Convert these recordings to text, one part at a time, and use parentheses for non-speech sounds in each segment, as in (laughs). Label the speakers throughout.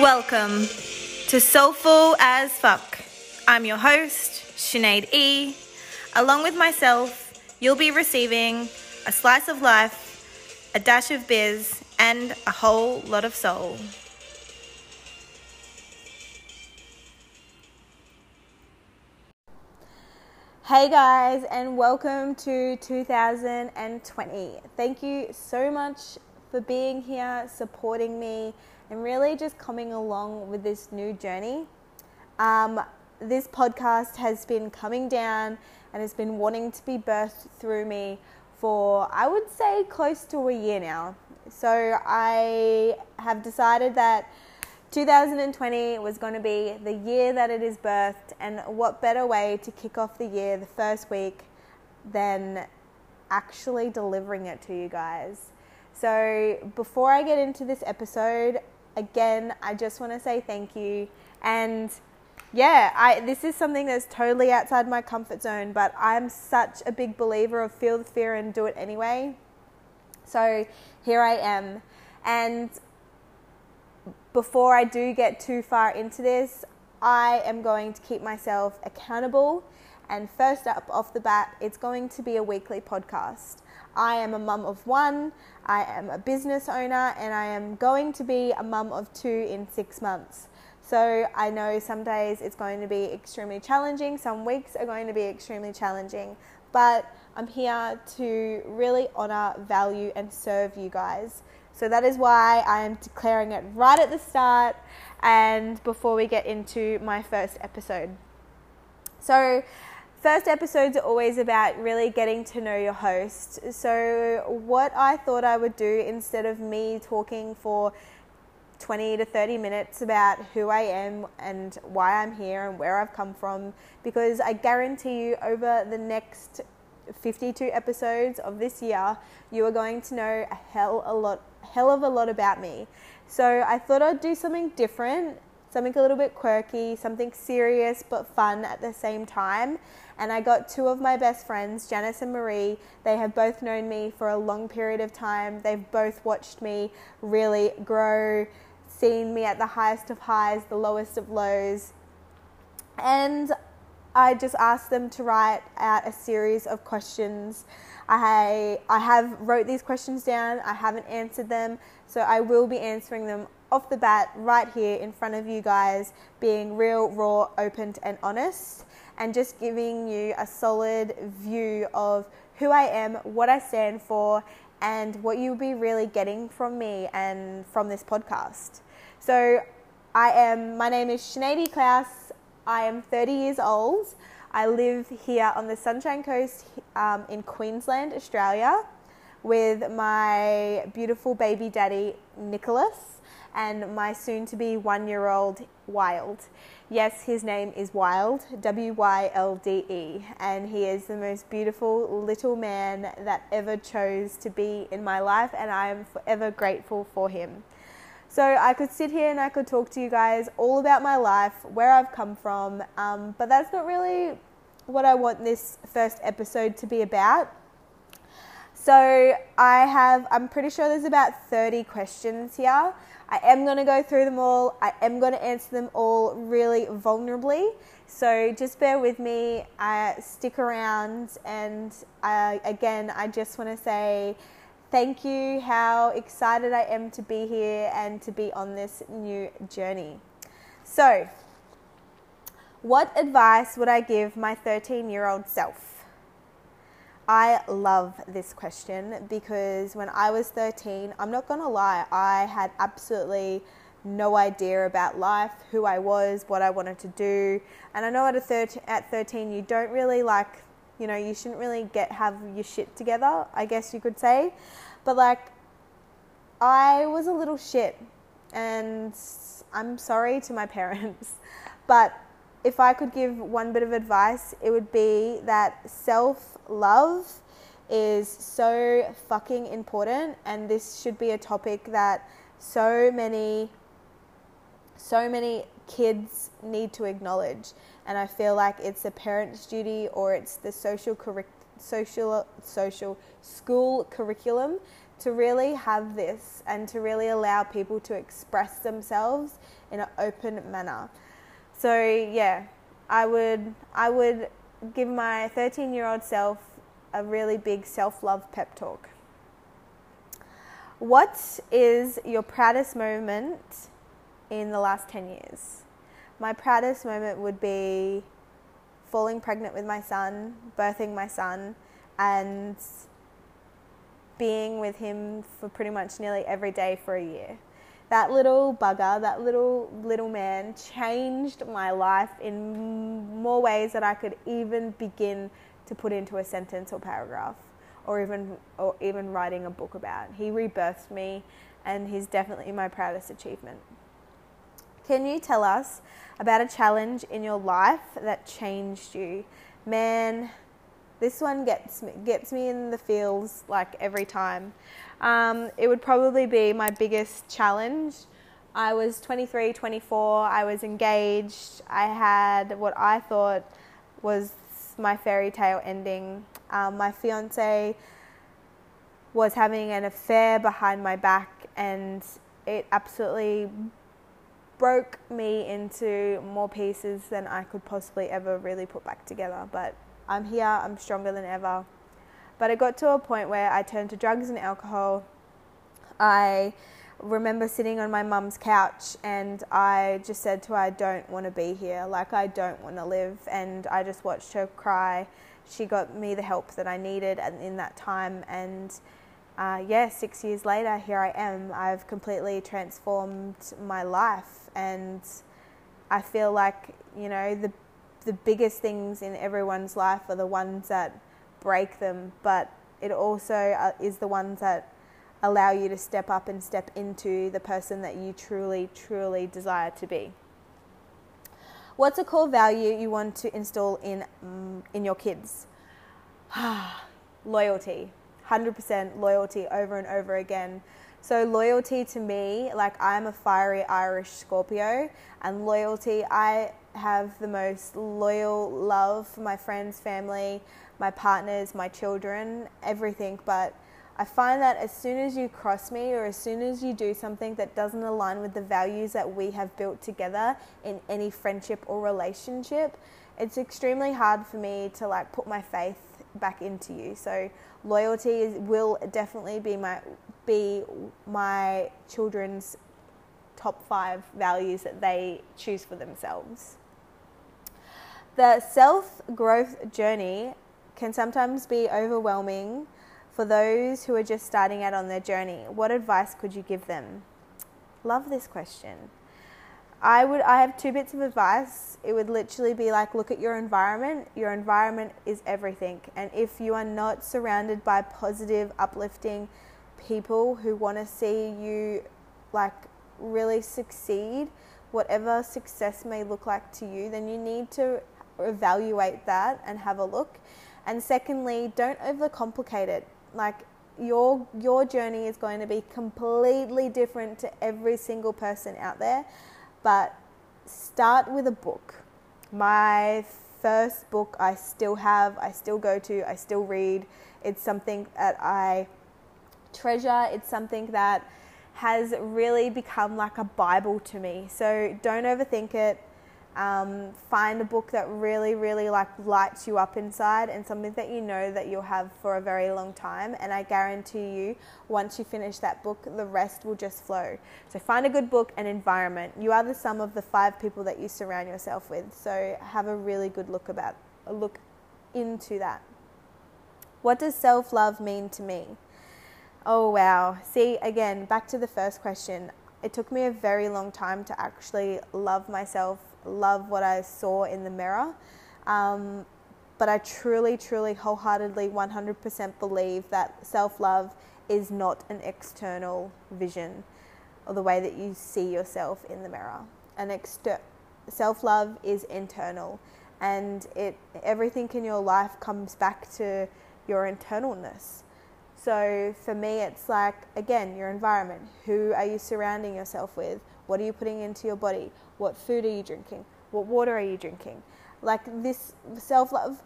Speaker 1: Welcome to Soulful as Fuck. I'm your host, Sinead E. Along with myself, you'll be receiving a slice of life, a dash of biz, and a whole lot of soul. Hey guys, and welcome to 2020. Thank you so much for being here, supporting me, and really just coming along with this new journey. Um, this podcast has been coming down and has been wanting to be birthed through me for, I would say, close to a year now. So I have decided that 2020 was going to be the year that it is birthed, and what better way to kick off the year the first week than actually delivering it to you guys? So, before I get into this episode, again, I just want to say thank you. And yeah, I, this is something that's totally outside my comfort zone, but I'm such a big believer of feel the fear and do it anyway. So here I am. And before I do get too far into this, I am going to keep myself accountable. And first up, off the bat, it's going to be a weekly podcast. I am a mum of one, I am a business owner, and I am going to be a mum of two in six months. So I know some days it's going to be extremely challenging, some weeks are going to be extremely challenging, but I'm here to really honor, value, and serve you guys. So that is why I am declaring it right at the start and before we get into my first episode. So, first episodes are always about really getting to know your host. So, what I thought I would do instead of me talking for 20 to 30 minutes about who I am and why I'm here and where I've come from, because I guarantee you over the next 52 episodes of this year, you are going to know a hell a lot hell of a lot about me. So I thought I'd do something different, something a little bit quirky, something serious but fun at the same time. And I got two of my best friends, Janice and Marie. They have both known me for a long period of time. They've both watched me really grow, seen me at the highest of highs, the lowest of lows. And I just asked them to write out a series of questions. I I have wrote these questions down. I haven't answered them, so I will be answering them off the bat right here in front of you guys, being real, raw, open, and honest, and just giving you a solid view of who I am, what I stand for, and what you'll be really getting from me and from this podcast. So, I am. My name is Sinead Klaus. I am 30 years old. I live here on the Sunshine Coast um, in Queensland, Australia, with my beautiful baby daddy, Nicholas, and my soon to be one year old, Wylde. Yes, his name is Wylde, W Y L D E, and he is the most beautiful little man that ever chose to be in my life, and I am forever grateful for him. So I could sit here and I could talk to you guys all about my life, where I've come from, um, but that's not really what I want this first episode to be about. So I have, I'm pretty sure there's about 30 questions here. I am going to go through them all. I am going to answer them all really vulnerably. So just bear with me, uh, stick around, and uh, again, I just want to say Thank you, how excited I am to be here and to be on this new journey. So, what advice would I give my 13 year old self? I love this question because when I was 13, I'm not gonna lie, I had absolutely no idea about life, who I was, what I wanted to do. And I know at, a thir- at 13, you don't really like you know, you shouldn't really get have your shit together, I guess you could say. But like I was a little shit and I'm sorry to my (laughs) parents. But if I could give one bit of advice, it would be that self-love is so fucking important and this should be a topic that so many so many kids need to acknowledge and I feel like it's a parent's duty or it's the social curric- social social school curriculum to really have this and to really allow people to express themselves in an open manner. So yeah, I would I would give my 13 year old self a really big self love pep talk. What is your proudest moment in the last 10 years? My proudest moment would be falling pregnant with my son, birthing my son, and being with him for pretty much nearly every day for a year. That little bugger, that little little man changed my life in more ways that I could even begin to put into a sentence or paragraph or even or even writing a book about. He rebirthed me and he's definitely my proudest achievement. Can you tell us about a challenge in your life that changed you? Man, this one gets me, gets me in the feels like every time. Um, it would probably be my biggest challenge. I was 23, 24, I was engaged, I had what I thought was my fairy tale ending. Um, my fiance was having an affair behind my back, and it absolutely broke me into more pieces than I could possibly ever really put back together. But I'm here, I'm stronger than ever. But it got to a point where I turned to drugs and alcohol. I remember sitting on my mum's couch and I just said to her, I don't want to be here. Like, I don't want to live. And I just watched her cry. She got me the help that I needed in that time. And uh, yeah, six years later, here I am. I've completely transformed my life, and I feel like you know the the biggest things in everyone's life are the ones that break them, but it also uh, is the ones that allow you to step up and step into the person that you truly, truly desire to be. What's a core value you want to install in um, in your kids? (sighs) Loyalty. 100% loyalty over and over again. So, loyalty to me, like I'm a fiery Irish Scorpio, and loyalty, I have the most loyal love for my friends, family, my partners, my children, everything. But I find that as soon as you cross me or as soon as you do something that doesn't align with the values that we have built together in any friendship or relationship, it's extremely hard for me to like put my faith back into you. So loyalty is, will definitely be my be my children's top five values that they choose for themselves. The self growth journey can sometimes be overwhelming for those who are just starting out on their journey. What advice could you give them? Love this question. I would I have two bits of advice. It would literally be like look at your environment. Your environment is everything. And if you are not surrounded by positive, uplifting people who want to see you like really succeed, whatever success may look like to you, then you need to evaluate that and have a look. And secondly, don't overcomplicate it. Like your your journey is going to be completely different to every single person out there but start with a book. My first book I still have, I still go to, I still read. It's something that I treasure, it's something that has really become like a Bible to me. So don't overthink it. Um, find a book that really, really like lights you up inside and something that you know that you'll have for a very long time. And I guarantee you, once you finish that book, the rest will just flow. So find a good book and environment. You are the sum of the five people that you surround yourself with. So have a really good look about a look into that. What does self love mean to me? Oh wow. See again, back to the first question. It took me a very long time to actually love myself love what I saw in the mirror. Um, but I truly, truly, wholeheartedly, 100% believe that self love is not an external vision or the way that you see yourself in the mirror. An exter- self love is internal, and it everything in your life comes back to your internalness. So for me, it's like again your environment. Who are you surrounding yourself with? What are you putting into your body? What food are you drinking? What water are you drinking? Like this self love,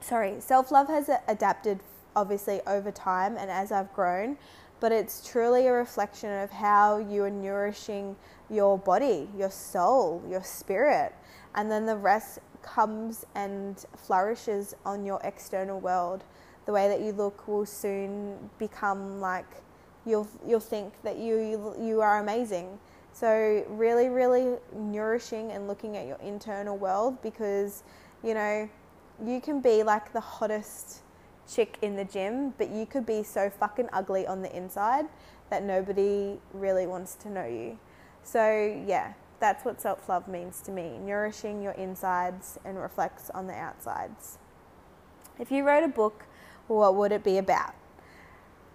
Speaker 1: sorry, self love has adapted obviously over time and as I've grown, but it's truly a reflection of how you are nourishing your body, your soul, your spirit, and then the rest comes and flourishes on your external world. The way that you look will soon become like you'll you'll think that you you, are amazing. So really, really nourishing and looking at your internal world because you know you can be like the hottest chick in the gym, but you could be so fucking ugly on the inside that nobody really wants to know you. So, yeah, that's what self love means to me nourishing your insides and reflects on the outsides. If you wrote a book, what would it be about?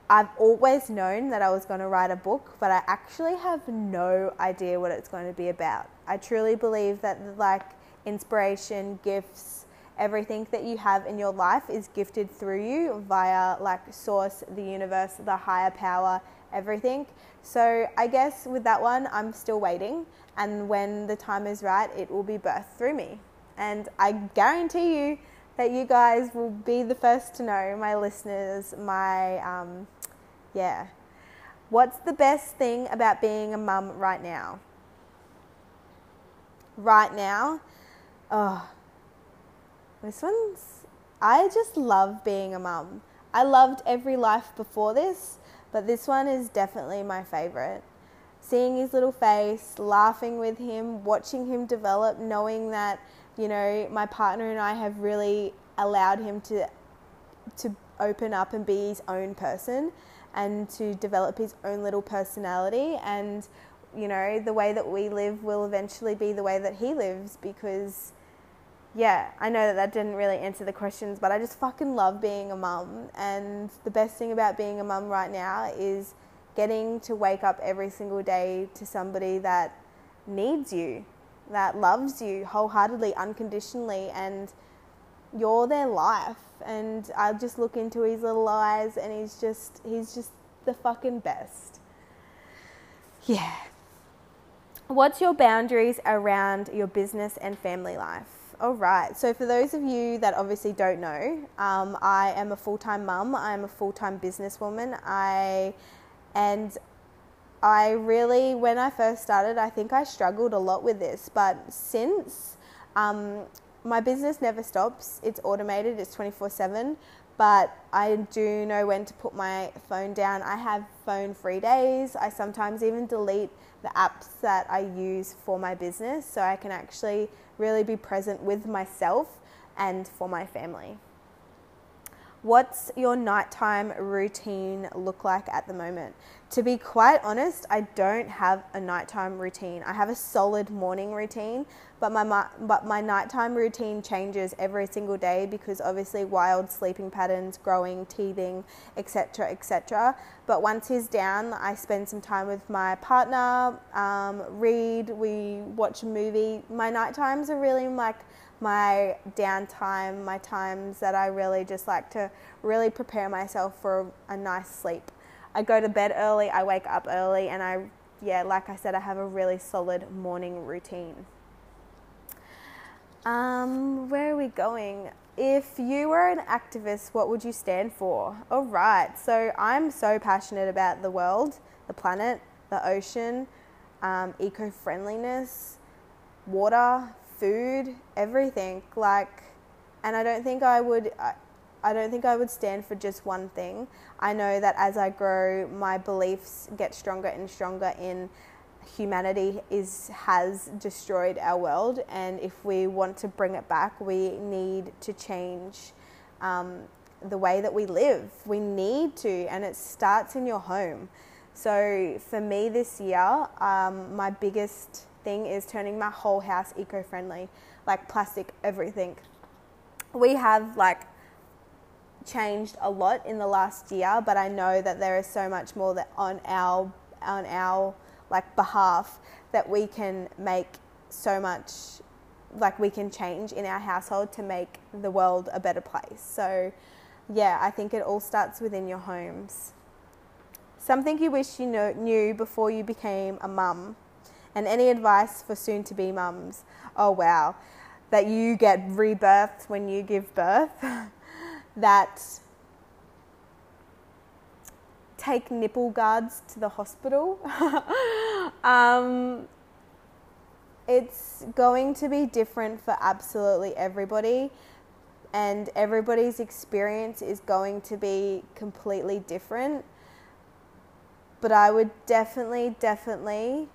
Speaker 1: I've always known that I was going to write a book, but I actually have no idea what it's going to be about. I truly believe that, like, inspiration, gifts, everything that you have in your life is gifted through you via like source, the universe, the higher power, everything. So I guess with that one, I'm still waiting. And when the time is right, it will be birthed through me. And I guarantee you that you guys will be the first to know, my listeners, my, um, yeah. What's the best thing about being a mum right now? Right now, oh, this one's, I just love being a mum. I loved every life before this, but this one is definitely my favorite. Seeing his little face, laughing with him, watching him develop, knowing that, you know, my partner and I have really allowed him to to open up and be his own person and to develop his own little personality and you know the way that we live will eventually be the way that he lives because yeah, I know that that didn't really answer the questions, but I just fucking love being a mum. And the best thing about being a mum right now is getting to wake up every single day to somebody that needs you, that loves you wholeheartedly, unconditionally, and you're their life. And I just look into his little eyes, and he's just, he's just the fucking best. Yeah. What's your boundaries around your business and family life? All right. So, for those of you that obviously don't know, um, I am a full time mum. I am a full time businesswoman. I and I really, when I first started, I think I struggled a lot with this. But since um, my business never stops, it's automated. It's twenty four seven. But I do know when to put my phone down. I have phone free days. I sometimes even delete the apps that I use for my business so I can actually really be present with myself and for my family. What's your nighttime routine look like at the moment? To be quite honest, I don't have a nighttime routine. I have a solid morning routine, but my but my nighttime routine changes every single day because obviously wild sleeping patterns, growing, teething, etc., etc. But once he's down, I spend some time with my partner, um, read, we watch a movie. My night times are really like my downtime, my times that I really just like to really prepare myself for a, nice sleep. I go to bed early, I wake up early, and I, yeah, like I said, I have a really solid morning routine. Um, where are we going? If you were an activist, what would you stand for? All right, so I'm so passionate about the world, the planet, the ocean, um, eco friendliness, water, food, everything. Like, and I don't think I would. I, I don't think I would stand for just one thing. I know that as I grow, my beliefs get stronger and stronger in humanity is has destroyed our world, and if we want to bring it back, we need to change um, the way that we live. We need to, and it starts in your home. So for me this year, um, my biggest thing is turning my whole house eco friendly, like plastic, everything. We have like changed a lot in the last year, but I know that there is so much more that on our on our like behalf that we can make so much like we can change in our household to make the world a better place. So yeah, I think it all starts within your homes. Something you wish you know, knew before you became a mum. And any advice for soon to be mums? Oh, wow. That you get rebirthed when you give birth. (laughs) that take nipple guards to the hospital. (laughs) um, it's going to be different for absolutely everybody, and everybody's experience is going to be completely different. But I would definitely, definitely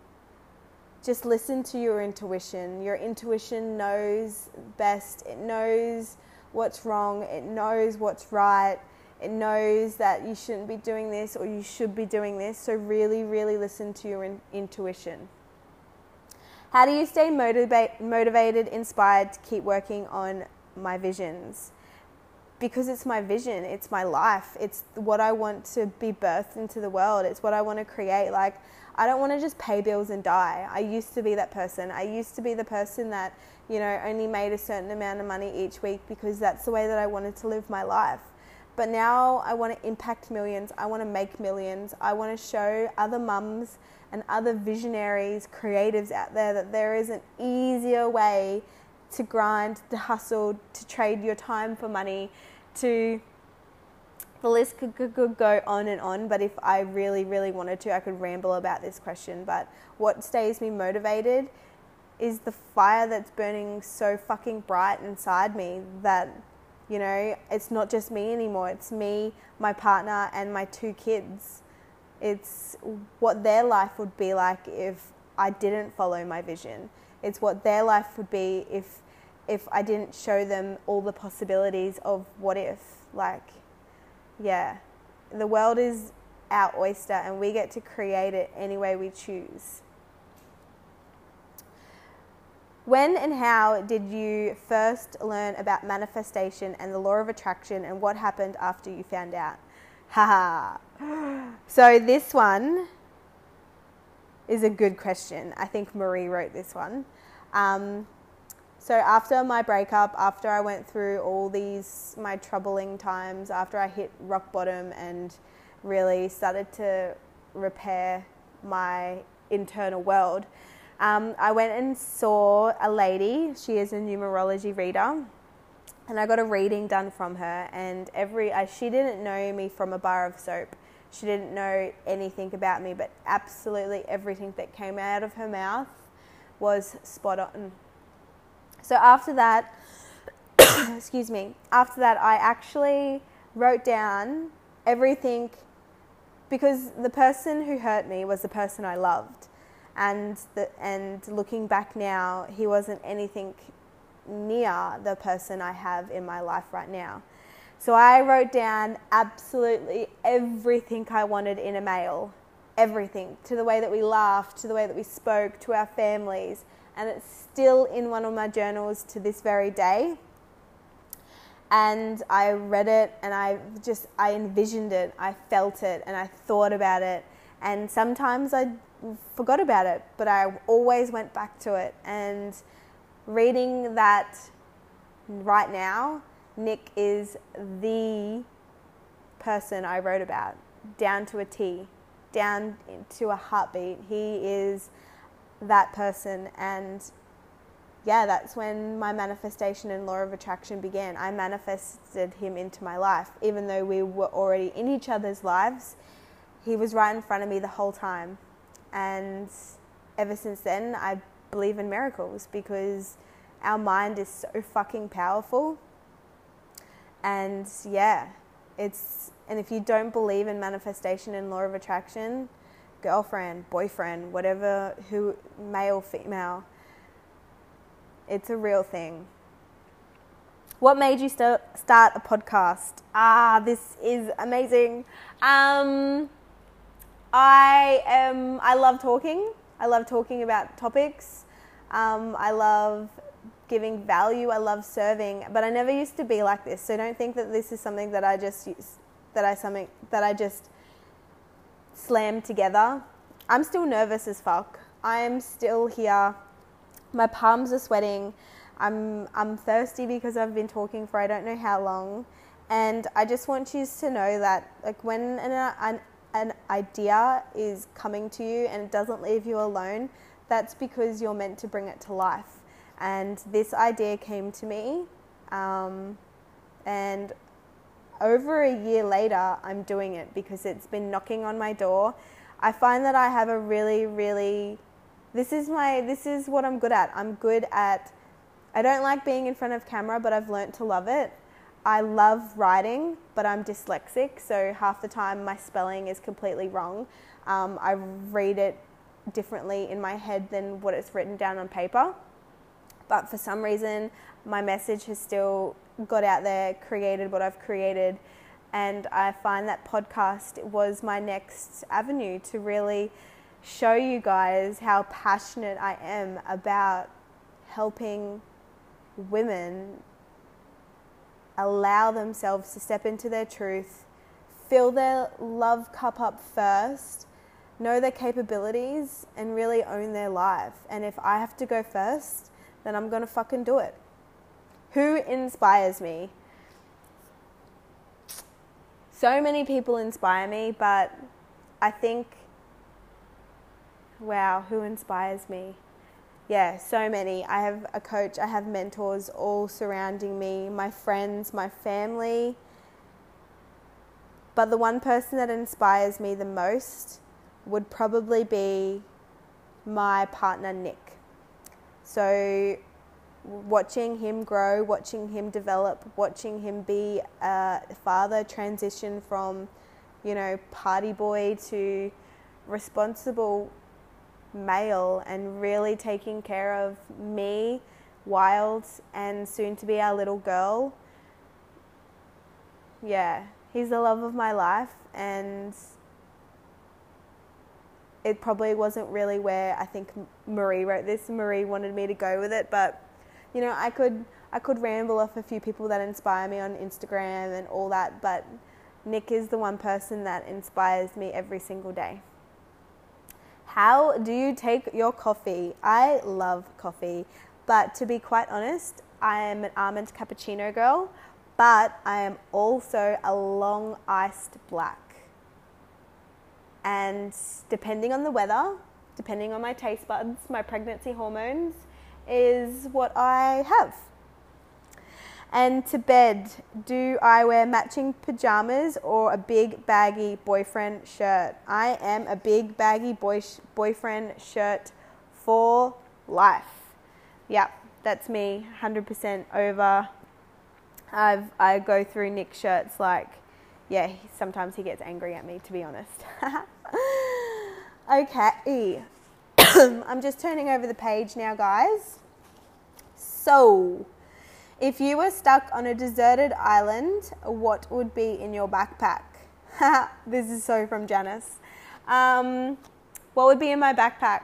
Speaker 1: just listen to your intuition. Your intuition knows best, it knows what's wrong, it knows what's right it knows that you shouldn't be doing this or you should be doing this. So, really, really listen to your in- intuition. How do you stay motiva- motivated, inspired to keep working on my visions? Because it's my vision, it's my life, it's what I want to be birthed into the world, it's what I want to create. Like, I don't want to just pay bills and die. I used to be that person. I used to be the person that, you know, only made a certain amount of money each week because that's the way that I wanted to live my life. But now I want to impact millions. I want to make millions. I want to show other mums and other visionaries, creatives out there that there is an easier way to grind, to hustle, to trade your time for money, to the list could, could, could, go on and on, but if I really, really wanted to, I could ramble about this question. But what stays me motivated is the fire that's burning so fucking bright inside me that you know, it's not just me anymore. It's me, my partner, and my two kids. It's what their life would be like if I didn't follow my vision. It's what their life would be if if I didn't show them all the possibilities of what if. Like, yeah, the world is our oyster, and we get to create it any way we choose. When and how did you first learn about manifestation and the law of attraction and what happened after you found out? Haha. (gasps) so this one is a good question. I think Marie wrote this one. Um, so after my breakup, after I went through all these my troubling times, after I hit rock bottom and really started to repair my internal world, um, I went and saw a lady. She is a numerology reader, and I got a reading done from her. And every she didn't know me from a bar of soap. She didn't know anything about me, but absolutely everything that came out of her mouth was spot on. So after that, (coughs) excuse me, after that, I actually wrote down everything because the person who hurt me was the person I loved. And the, and looking back now, he wasn't anything near the person I have in my life right now. So I wrote down absolutely everything I wanted in a male, everything, to the way that we laughed, to the way that we spoke, to our families, and it's still in one of my journals to this very day. And I read it and I just I envisioned it, I felt it, and I thought about it. And sometimes I forgot about it, but I always went back to it. And reading that right now, Nick is the person I wrote about, down to a T, down to a heartbeat. He is that person. And yeah, that's when my manifestation and law of attraction began. I manifested him into my life, even though we were already in each other's lives. He was right in front of me the whole time. And ever since then, I believe in miracles because our mind is so fucking powerful. And yeah, it's, and if you don't believe in manifestation and law of attraction, girlfriend, boyfriend, whatever, who, male, female, it's a real thing. What made you start, start a podcast? Ah, this is amazing. Um, I am. I love talking. I love talking about topics. Um, I love giving value. I love serving. But I never used to be like this. So don't think that this is something that I just use, that I something that I just slammed together. I'm still nervous as fuck. I'm still here. My palms are sweating. I'm I'm thirsty because I've been talking for I don't know how long. And I just want you to know that like when an, an an idea is coming to you and it doesn't leave you alone, that's because you're meant to bring it to life. And this idea came to me, um, and over a year later, I'm doing it because it's been knocking on my door. I find that I have a really, really, this is my, this is what I'm good at. I'm good at, I don't like being in front of camera, but I've learned to love it. I love writing, but I'm dyslexic, so half the time my spelling is completely wrong. Um, I read it differently in my head than what it's written down on paper. But for some reason, my message has still got out there, created what I've created. And I find that podcast was my next avenue to really show you guys how passionate I am about helping women allow themselves to step into their truth, fill their love cup up first, know their capabilities, and really own their life. And if I have to go first, then I'm to fucking do it. Who inspires me? So many people inspire me, but I think, wow, who inspires me? Yeah, so many. I have a coach, I have mentors all surrounding me, my friends, my family. But the one person that inspires me the most would probably be my partner, Nick. So watching him grow, watching him develop, watching him be a father, transition from, you know, party boy to responsible male and really taking care of me, Wylde, and soon to be our little girl. Yeah, he's the love of my life, and it probably wasn't really where I think Marie wrote this. Marie wanted me to go with it, but you know, I could I could ramble off a few people that inspire me on Instagram and all that, but Nick is the one person that inspires me every single day. How do you take your coffee? I love coffee, but to be quite honest, I am an almond cappuccino girl, but I am also a long iced black. And depending on the weather, depending on my taste buds, my pregnancy hormones, is what I have. And to bed, do I wear matching pajamas or a big baggy boyfriend shirt? I am a big baggy boy boyfriend shirt for life. Yep, that's me, 100% over. I've, I go through Nick shirts like, yeah, sometimes he gets angry at me, to be honest. (laughs) okay. (coughs) I'm just turning over the page now, guys. So, if you were stuck on a deserted island, what would be in your backpack? (laughs) this is so from Janice. Um, what would be in my backpack?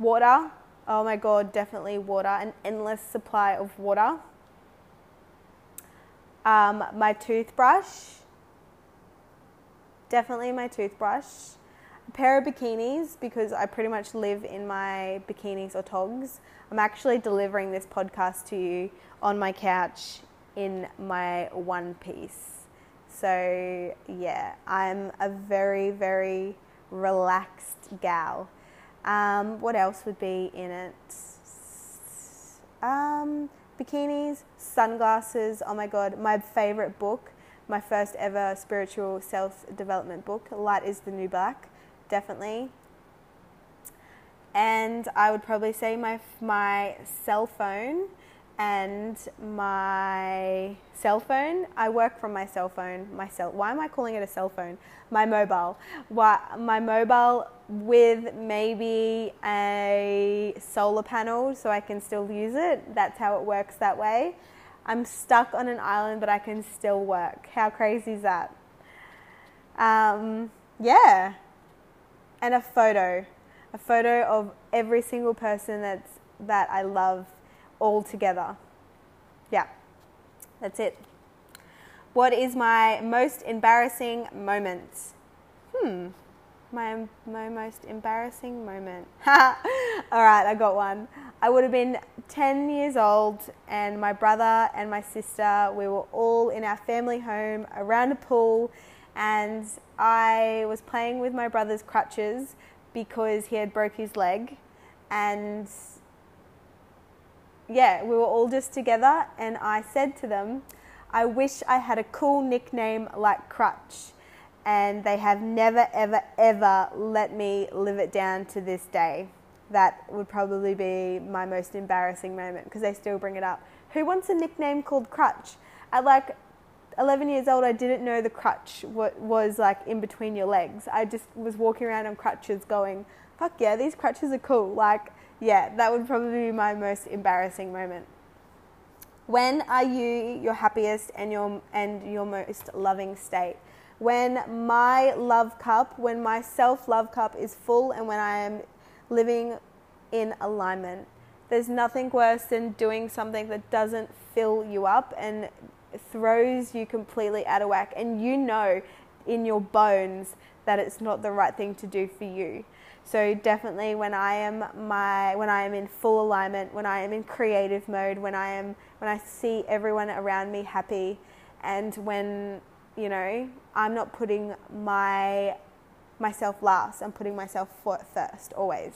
Speaker 1: Water. Oh my god, definitely water. An endless supply of water. Um, my toothbrush. Definitely my toothbrush pair of bikinis because I pretty much live in my bikinis or togs. I'm actually delivering this podcast to you on my couch in my one piece. So, yeah, I'm a very, very relaxed gal. Um, what else would be in it? Um, bikinis, sunglasses. Oh my god, my favorite book, my first ever spiritual self development book, Light is the New Black definitely. And I would probably say my my cell phone and my cell phone. I work from my cell phone. My cell. Why am I calling it a cell phone? My mobile. Why, my mobile with maybe a solar panel so I can still use it. That's how it works that way. I'm stuck on an island, but I can still work. How crazy is that? Um, yeah and a photo, a photo of every single person that's that I love all together. Yeah, that's it. What is my most embarrassing moment? Hmm, my, my most embarrassing moment. (laughs) all right, I got one. I would have been 10 years old, and my brother and my sister, we were all in our family home around a pool and I was playing with my brother's crutches because he had broke his leg and yeah, we were all just together and I said to them, I wish I had a cool nickname like Crutch, and they have never, ever, ever let me live it down to this day. That would probably be my most embarrassing moment because they still bring it up. Who wants a nickname called Crutch? At like 11 years old, I didn't know the crutch was like in between your legs. I just was walking around on crutches going, fuck yeah, these crutches are cool. Like, yeah, that would probably be my most embarrassing moment. When are you your happiest and your, and your most loving state? When my love cup, when my self love cup is full and when I am living in alignment. There's nothing worse than doing something that doesn't fill you up and throws you completely out of whack, and you know in your bones that it's not the right thing to do for you. So definitely when I am my when I am in full alignment, when I am in creative mode, when I am when I see everyone around me happy and when you know, I'm not putting my myself last, I'm putting myself first always.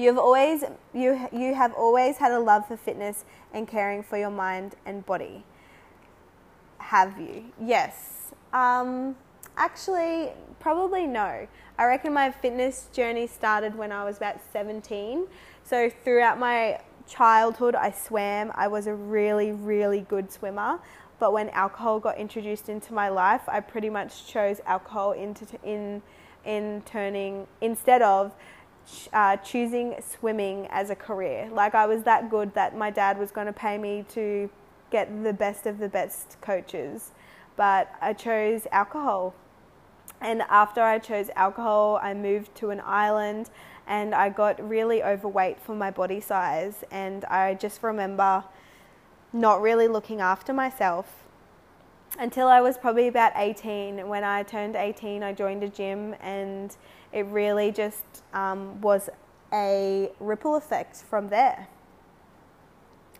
Speaker 1: You've always you you have always had a love for fitness and caring for your mind and body. Have you? Yes. Um, actually, probably no. I reckon my fitness journey started when I was about 17. So throughout my childhood, I swam. I was a really, really good swimmer. But when alcohol got introduced into my life, I pretty much chose alcohol into in in turning instead of uh, choosing swimming as a career. Like I was that good that my dad was going to pay me to get the best of the best coaches, but I chose alcohol. And after I chose alcohol, I moved to an island and I got really overweight for my body size. And I just remember not really looking after myself until I was probably about 18. When I turned 18, I joined a gym and it really just um, was a ripple effect from there.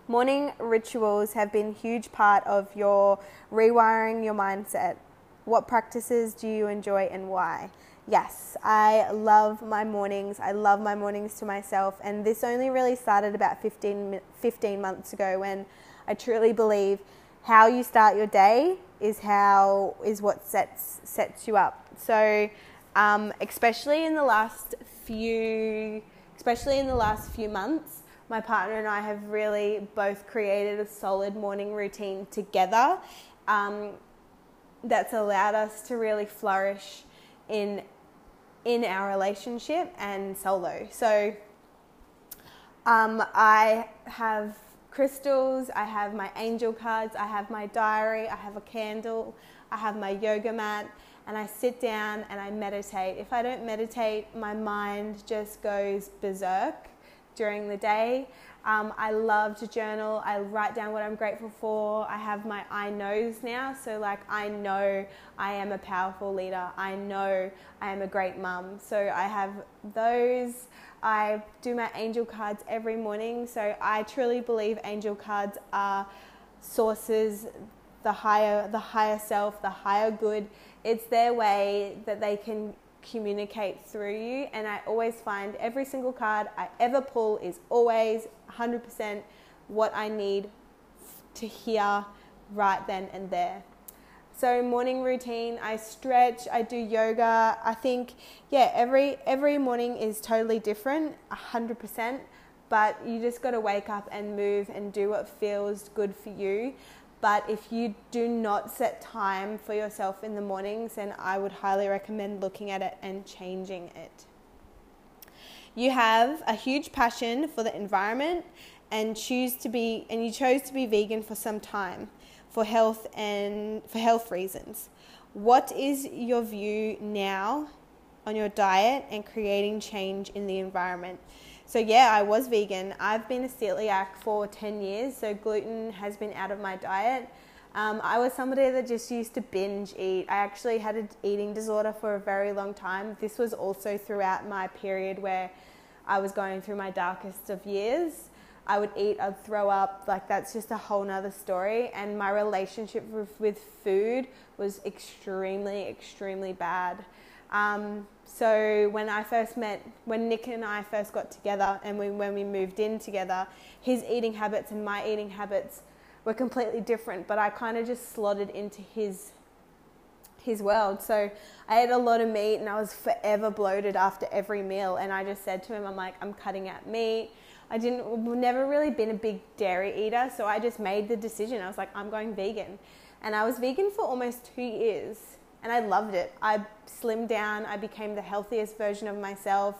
Speaker 1: Morning rituals have been a huge part of your rewiring your mindset. What practices do you enjoy and why? Yes, I love my mornings. I love my mornings to myself. And this only really started about 15, 15 months ago when I truly believe how you start your day is how is what sets sets you up. So um, especially in the last few, especially in the last few months, my partner and I have really both created a solid morning routine together. Um, that's allowed us to really flourish in in our relationship and solo. So um, I have crystals, I have my angel cards, I have my diary, I have a candle, I have my yoga mat, and I sit down and I meditate. If I don't meditate, my mind just goes berserk during the day. Um, I love to journal. I write down what I'm grateful for. I have my I knows now. So, like, I know I am a powerful leader. I know I am a great mum. So, I have those. I do my angel cards every morning. So, I truly believe angel cards are sources, the higher, the higher self, the higher good it's their way that they can communicate through you. And I always find every single card I ever pull is always 100% what I need to hear right then and there. So morning routine, I stretch, I do yoga. I think yeah, every every morning is totally different, 100%, but you just got to wake up and move and do what feels good for you. But if you do not set time for yourself in the mornings, then I would highly recommend looking at it and changing it. You have a huge passion for the environment and choose to be and you chose to be vegan for some time for health and for health reasons. What is your view now on your diet and creating change in the environment? So, yeah, I was vegan. I've been a celiac for 10 years, so gluten has been out of my diet. Um, I was somebody that just used to binge eat. I actually had an eating disorder for a very long time. This was also throughout my period where I was going through my darkest of years. I would eat, I'd throw up, like that's just a whole nother story. And my relationship with, food was extremely, extremely bad. Um, so when I first met, when Nick and I first got together and we, when we moved in together, his eating habits and my eating habits were completely different, but I kind of just slotted into his his world. So I ate a lot of meat and I was forever bloated after every meal. And I just said to him, I'm like, I'm cutting out meat. I didn't, never really been a big dairy eater. So I just made the decision. I was like, I'm going vegan. And I was vegan for almost two years and I loved it. I slimmed down, I became the healthiest version of myself.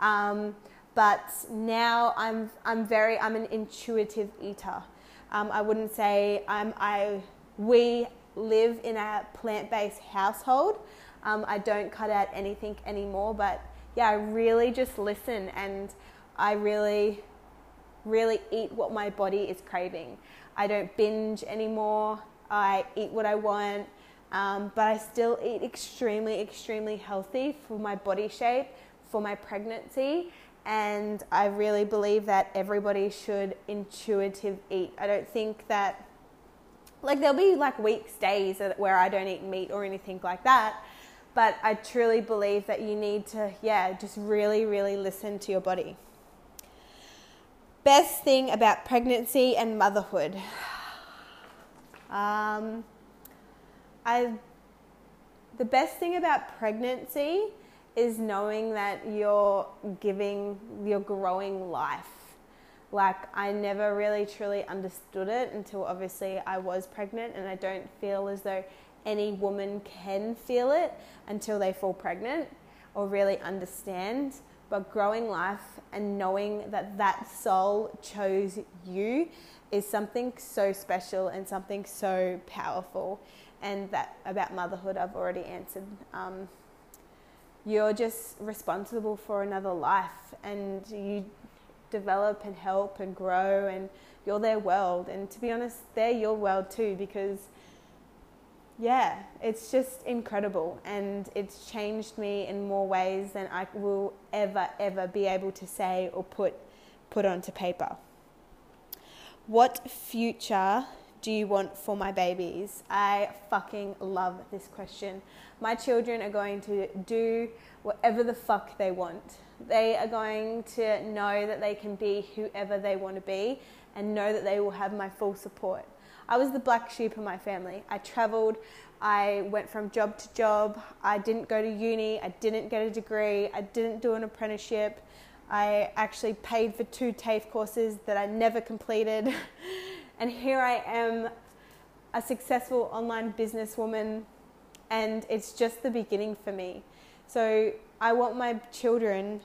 Speaker 1: Um, but now I'm, I'm very, I'm an intuitive eater. Um, I wouldn't say I'm, I, we live in a plant based household. Um, I don't cut out anything anymore, but yeah, I really just listen and I really, really eat what my body is craving. I don't binge anymore. I eat what I want, um, but I still eat extremely, extremely healthy for my body shape, for my pregnancy, and I really believe that everybody should intuitive eat. I don't think that like there'll be like weeks, days where I don't eat meat or anything like that, but I truly believe that you need to, yeah, just really, really listen to your body. Best thing about pregnancy and motherhood. Um, I, the best thing about pregnancy is knowing that you're giving, you're growing life. Like, I never really truly understood it until obviously I was pregnant, and I don't feel as though any woman can feel it until they fall pregnant or really understand. But growing life and knowing that that soul chose you is something so special and something so powerful. And that about motherhood, I've already answered. Um, you're just responsible for another life, and you develop and help and grow, and you're their world. And to be honest, they're your world too, because yeah, it's just incredible, and it's changed me in more ways than I will ever, ever be able to say or put put onto paper. What future do you want for my babies? I fucking love this question. My children are going to do whatever the fuck they want. They are going to know that they can be whoever they want to be and know that they will have my full support. I was the black sheep of my family. I traveled, I went from job to job, I didn't go to uni, I didn't get a degree, I didn't do an apprenticeship. I actually paid for two TAFE courses that I never completed. (laughs) and here I am, a successful online businesswoman, and it's just the beginning for me. So I want my children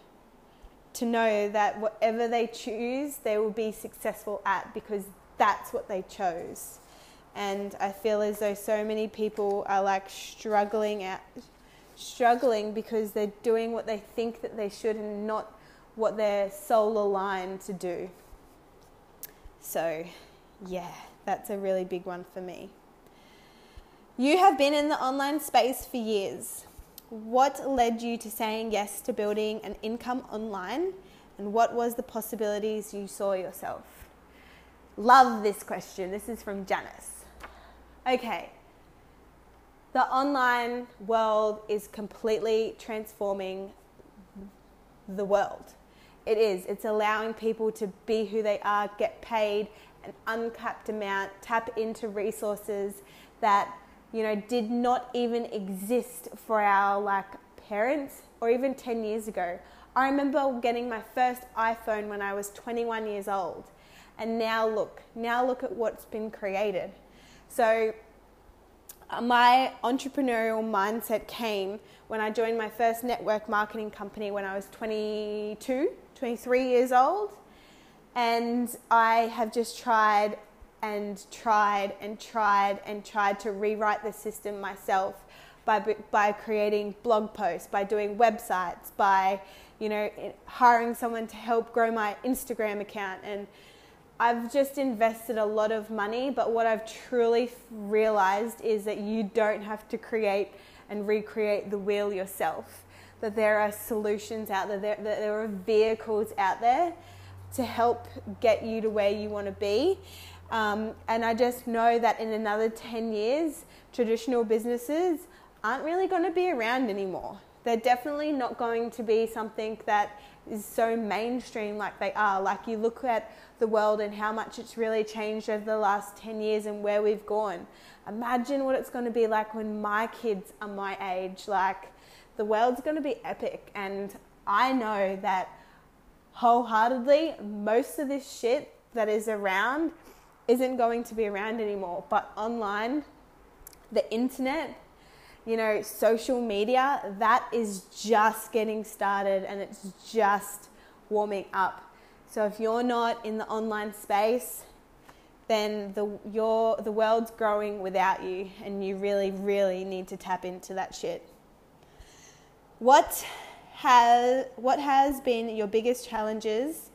Speaker 1: to know that whatever they choose, they will be successful at because that's what they chose. And I feel as though so many people are like struggling at struggling because they're doing what they think that they should and not what they're soul aligned to do. So, yeah, that's a really big one for me. You have been in the online space for years. What led you to saying yes to building an income online, and what was the possibilities you saw yourself? Love this question. This is from Janice. Okay, the online world is completely transforming the world. It is. It's allowing people to be who they are, get paid an uncapped amount, tap into resources that, you know, did not even exist for our like parents or even 10 years ago. I remember getting my first iPhone when I was 21 years old. And now look, now look at what's been created. So uh, my entrepreneurial mindset came when I joined my first network marketing company when I was 22, 23 years old. And I have just tried and tried and tried and tried to rewrite the system myself by, by creating blog posts, by doing websites, by you know hiring someone to help grow my Instagram account and I've just invested a lot of money, but what I've truly realized is that you don't have to create and recreate the wheel yourself. That there are solutions out there, that there are vehicles out there to help get you to where you want to be. Um, and I just know that in another 10 years, traditional businesses aren't really going to be around anymore. They're definitely not going to be something that is so mainstream like they are. Like you look at the world and how much it's really changed over the last 10 years and where we've gone. Imagine what it's going to be like when my kids are my age. Like the world's going to be epic. And I know that wholeheartedly, most of this shit that is around isn't going to be around anymore. But online, the internet, you know, social media, that is just getting started and it's just warming up. So if you're not in the online space, then the your the world's growing without you and you really really need to tap into that shit. What has what has been your biggest challenges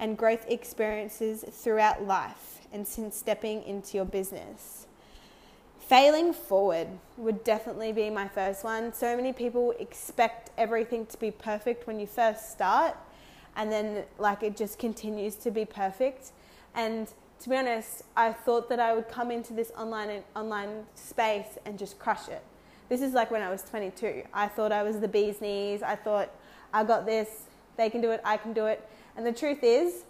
Speaker 1: and growth experiences throughout life and since stepping into your business? Failing forward would definitely be my first one. So many people expect everything to be perfect when you first start, and then like it just continues to be perfect. And to be honest, I thought that I would come into this online online space and just crush it. This is like when I was 22. I thought I was the bee's knees. I thought I got this. They can do it. I can do it. And the truth is,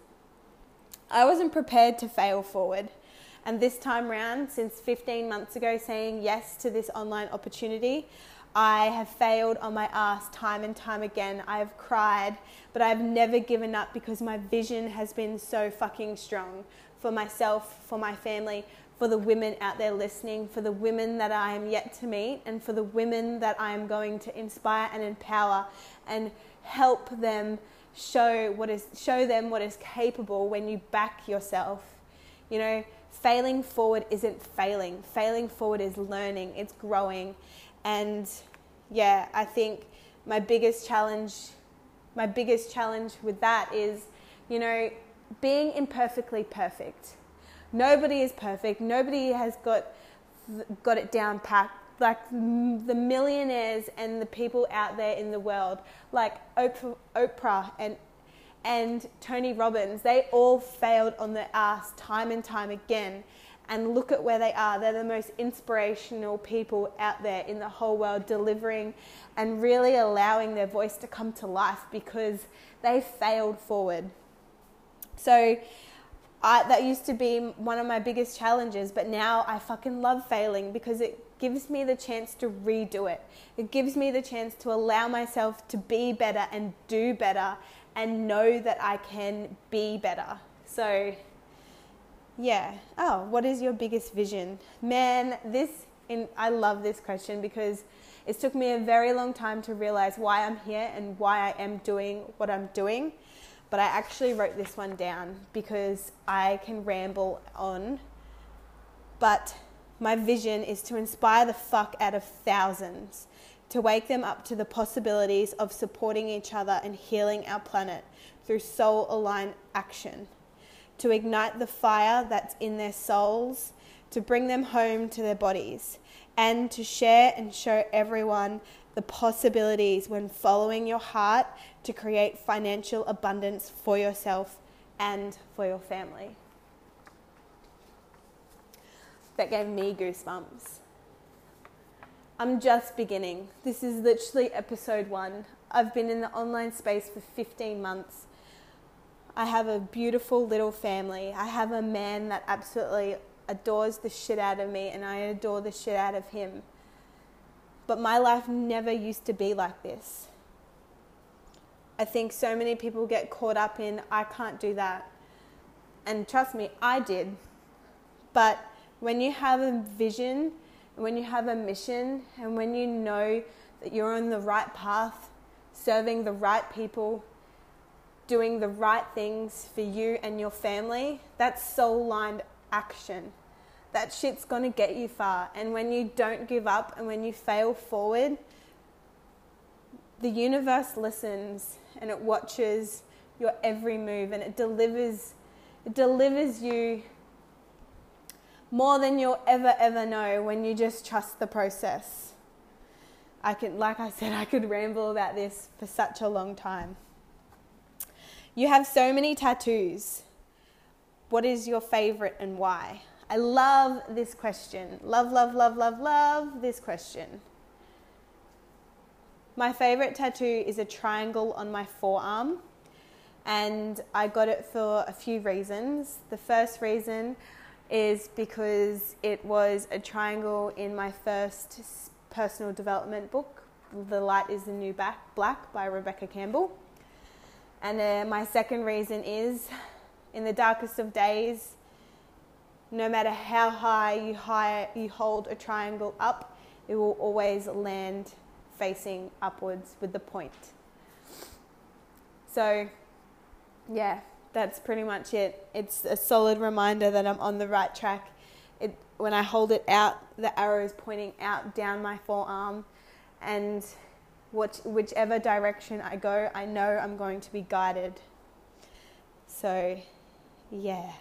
Speaker 1: I wasn't prepared to fail forward. And this time round, since 15 months ago, saying yes to this online opportunity, I have failed on my ass time and time again. I have cried, but I've never given up because my vision has been so fucking strong for myself, for my family, for the women out there listening, for the women that I am yet to meet, and for the women that I am going to inspire and empower and help them show what is show them what is capable when you back yourself. You know, failing forward isn't failing. Failing forward is learning, it's growing. And yeah, I think my biggest challenge my biggest challenge with that is, you know, being imperfectly perfect. Nobody is perfect. Nobody has got got it down packed. Like the millionaires and the people out there in the world, like Oprah, Oprah and and Tony Robbins, they all failed on their ass time and time again. And look at where they are. They're the most inspirational people out there in the whole world, delivering and really allowing their voice to come to life because they failed forward. So, I, that used to be one of my biggest challenges, but now I fucking love failing because it gives me the chance to redo it. It gives me the chance to allow myself to be better and do better and know that I can be better. So, yeah. Oh, what is your biggest vision? Man, this in, I love this question because it took me a very long time to realize why I'm here and why I am doing what I'm doing. But I actually wrote this one down because I can ramble on. But my vision is to inspire the fuck out of thousands to wake them up to the possibilities of supporting each other and healing our planet through soul aligned action, to ignite the fire that's in their souls, to bring them home to their bodies, and to share and show everyone the possibilities when following your heart to create financial abundance for yourself and for your family. That gave me goosebumps. I'm just beginning. This is literally episode one. I've been in the online space for 15 months. I have a beautiful little family. I have a man that absolutely adores the shit out of me, and I adore the shit out of him. But my life never used to be like this. I think so many people get caught up in, I can't do that. And trust me, I did. But when you have a vision, when you have a mission and when you know that you're on the right path, serving the right people, doing the right things for you and your family, that's soul lined action. That shit's gonna get you far. And when you don't give up and when you fail forward, the universe listens and it watches your every move and it delivers it delivers you more than you'll ever, ever know when you just trust the process. I can, like I said, I could ramble about this for such a long time. You have so many tattoos. What is your favorite and why? I love this question. Love, love, love, love, love this question. My favorite tattoo is a triangle on my forearm, and I got it for a few reasons. The first reason is because it was a triangle in my first personal development book, The Light is the New Black by Rebecca Campbell. And my second reason is in the darkest of days, no matter how high you, high you hold a triangle up, it will always land facing upwards with the point. So, yeah, that's pretty much it. It's a solid reminder that I'm on the right track. It, when I hold it out, the arrow is pointing out down my forearm, and which, whichever direction I go, I know I'm going to be guided. So, yeah,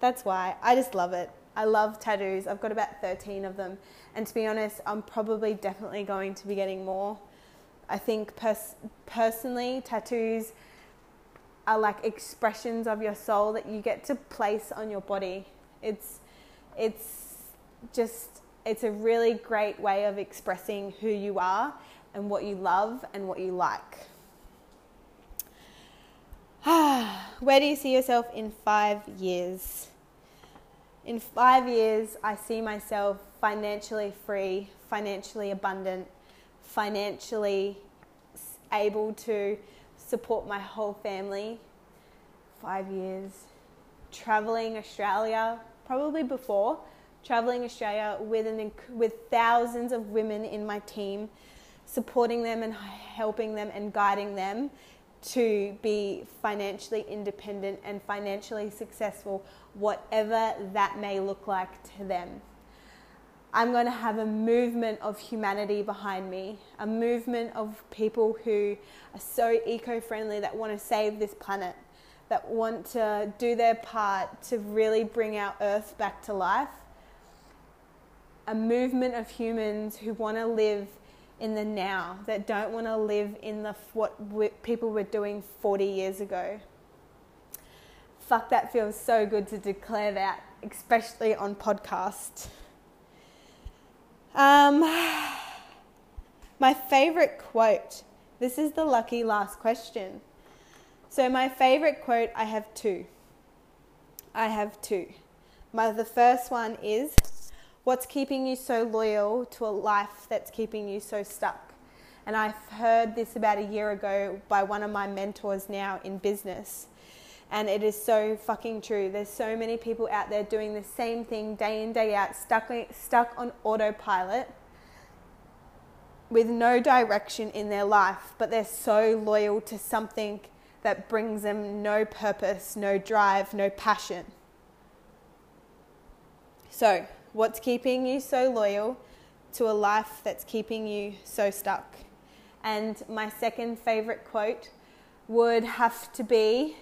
Speaker 1: that's why I just love it. I love tattoos. I've got about 13 of them. And to be honest, I'm probably definitely going to be getting more. I think pers- personally, tattoos are like expressions of your soul that you get to place on your body. It's, it's just, it's a really great way of expressing who you are and what you love and what you like. (sighs) Where do you see yourself in five years? In five years, I see myself financially free, financially abundant, financially able to support my whole family. Five years. Traveling Australia, probably before, traveling Australia with, an, with thousands of women in my team, supporting them and helping them and guiding them to be financially independent and financially successful, whatever that may look like to them. I'm going to have a movement of humanity behind me, a movement of people who are so eco friendly that want to save this planet, that want to do their part to really bring our Earth back to life. A movement of humans who want to live in the now, that don't want to live in the what people were doing 40 years ago. Fuck, that feels so good to declare that, especially on podcast. Um, my favorite quote. This is the lucky last question. So my favorite quote, I have two. I have two. My, the first one is What's keeping you so loyal to a life that's keeping you so stuck? And I've heard this about a year ago by one of my mentors now in business. And it is so fucking true. There's so many people out there doing the same thing day in, day out, stuck, stuck on autopilot with no direction in their life, but they're so loyal to something that brings them no purpose, no drive, no passion. So, What's keeping you so loyal to a life that's keeping you so stuck? And my second favorite quote would have to be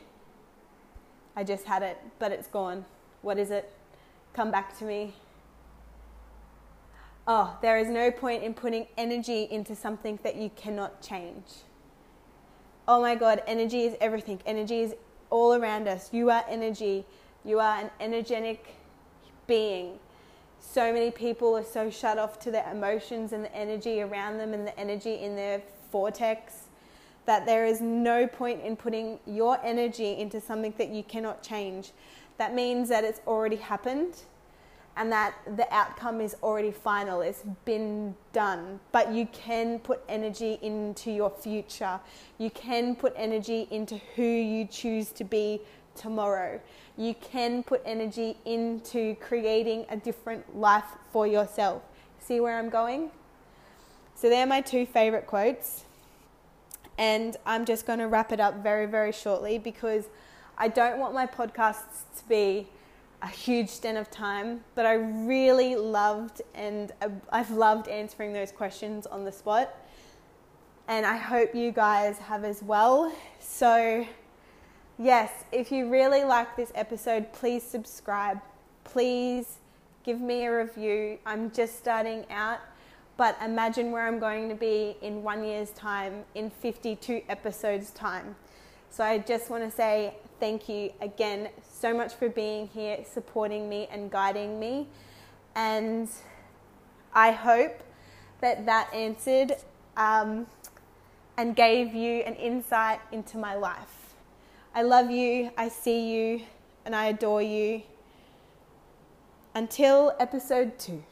Speaker 1: I just had it, but it's gone. What is it? Come back to me. Oh, there is no point in putting energy into something that you cannot change. Oh my God, energy is everything. Energy is all around us. You are energy. You are an energetic being so many people are so shut off to their emotions and the energy around them and the energy in their vortex that there is no point in putting your energy into something that you cannot change. That means that it's already happened and that the outcome is already final. It's been done. But you can put energy into your future. You can put energy into who you choose to be tomorrow. You can put energy into creating a different life for yourself. See where I'm going? So, they're my two favorite quotes. And I'm just going to wrap it up very, very shortly because I don't want my podcasts to be a huge stint of time, but I really loved and uh, I've loved answering those questions on the spot. And I hope you guys have as well. So, yes, if you really like this episode, please subscribe. Please give me a review. I'm just starting out, but imagine where I'm going to be in one year's time, in 52 episodes' time. So I just want to say thank you again so much for being here, supporting me, and guiding me. And I hope that that answered um, and gave you an insight into my life. I love you, I see you, and I adore you. Until episode two.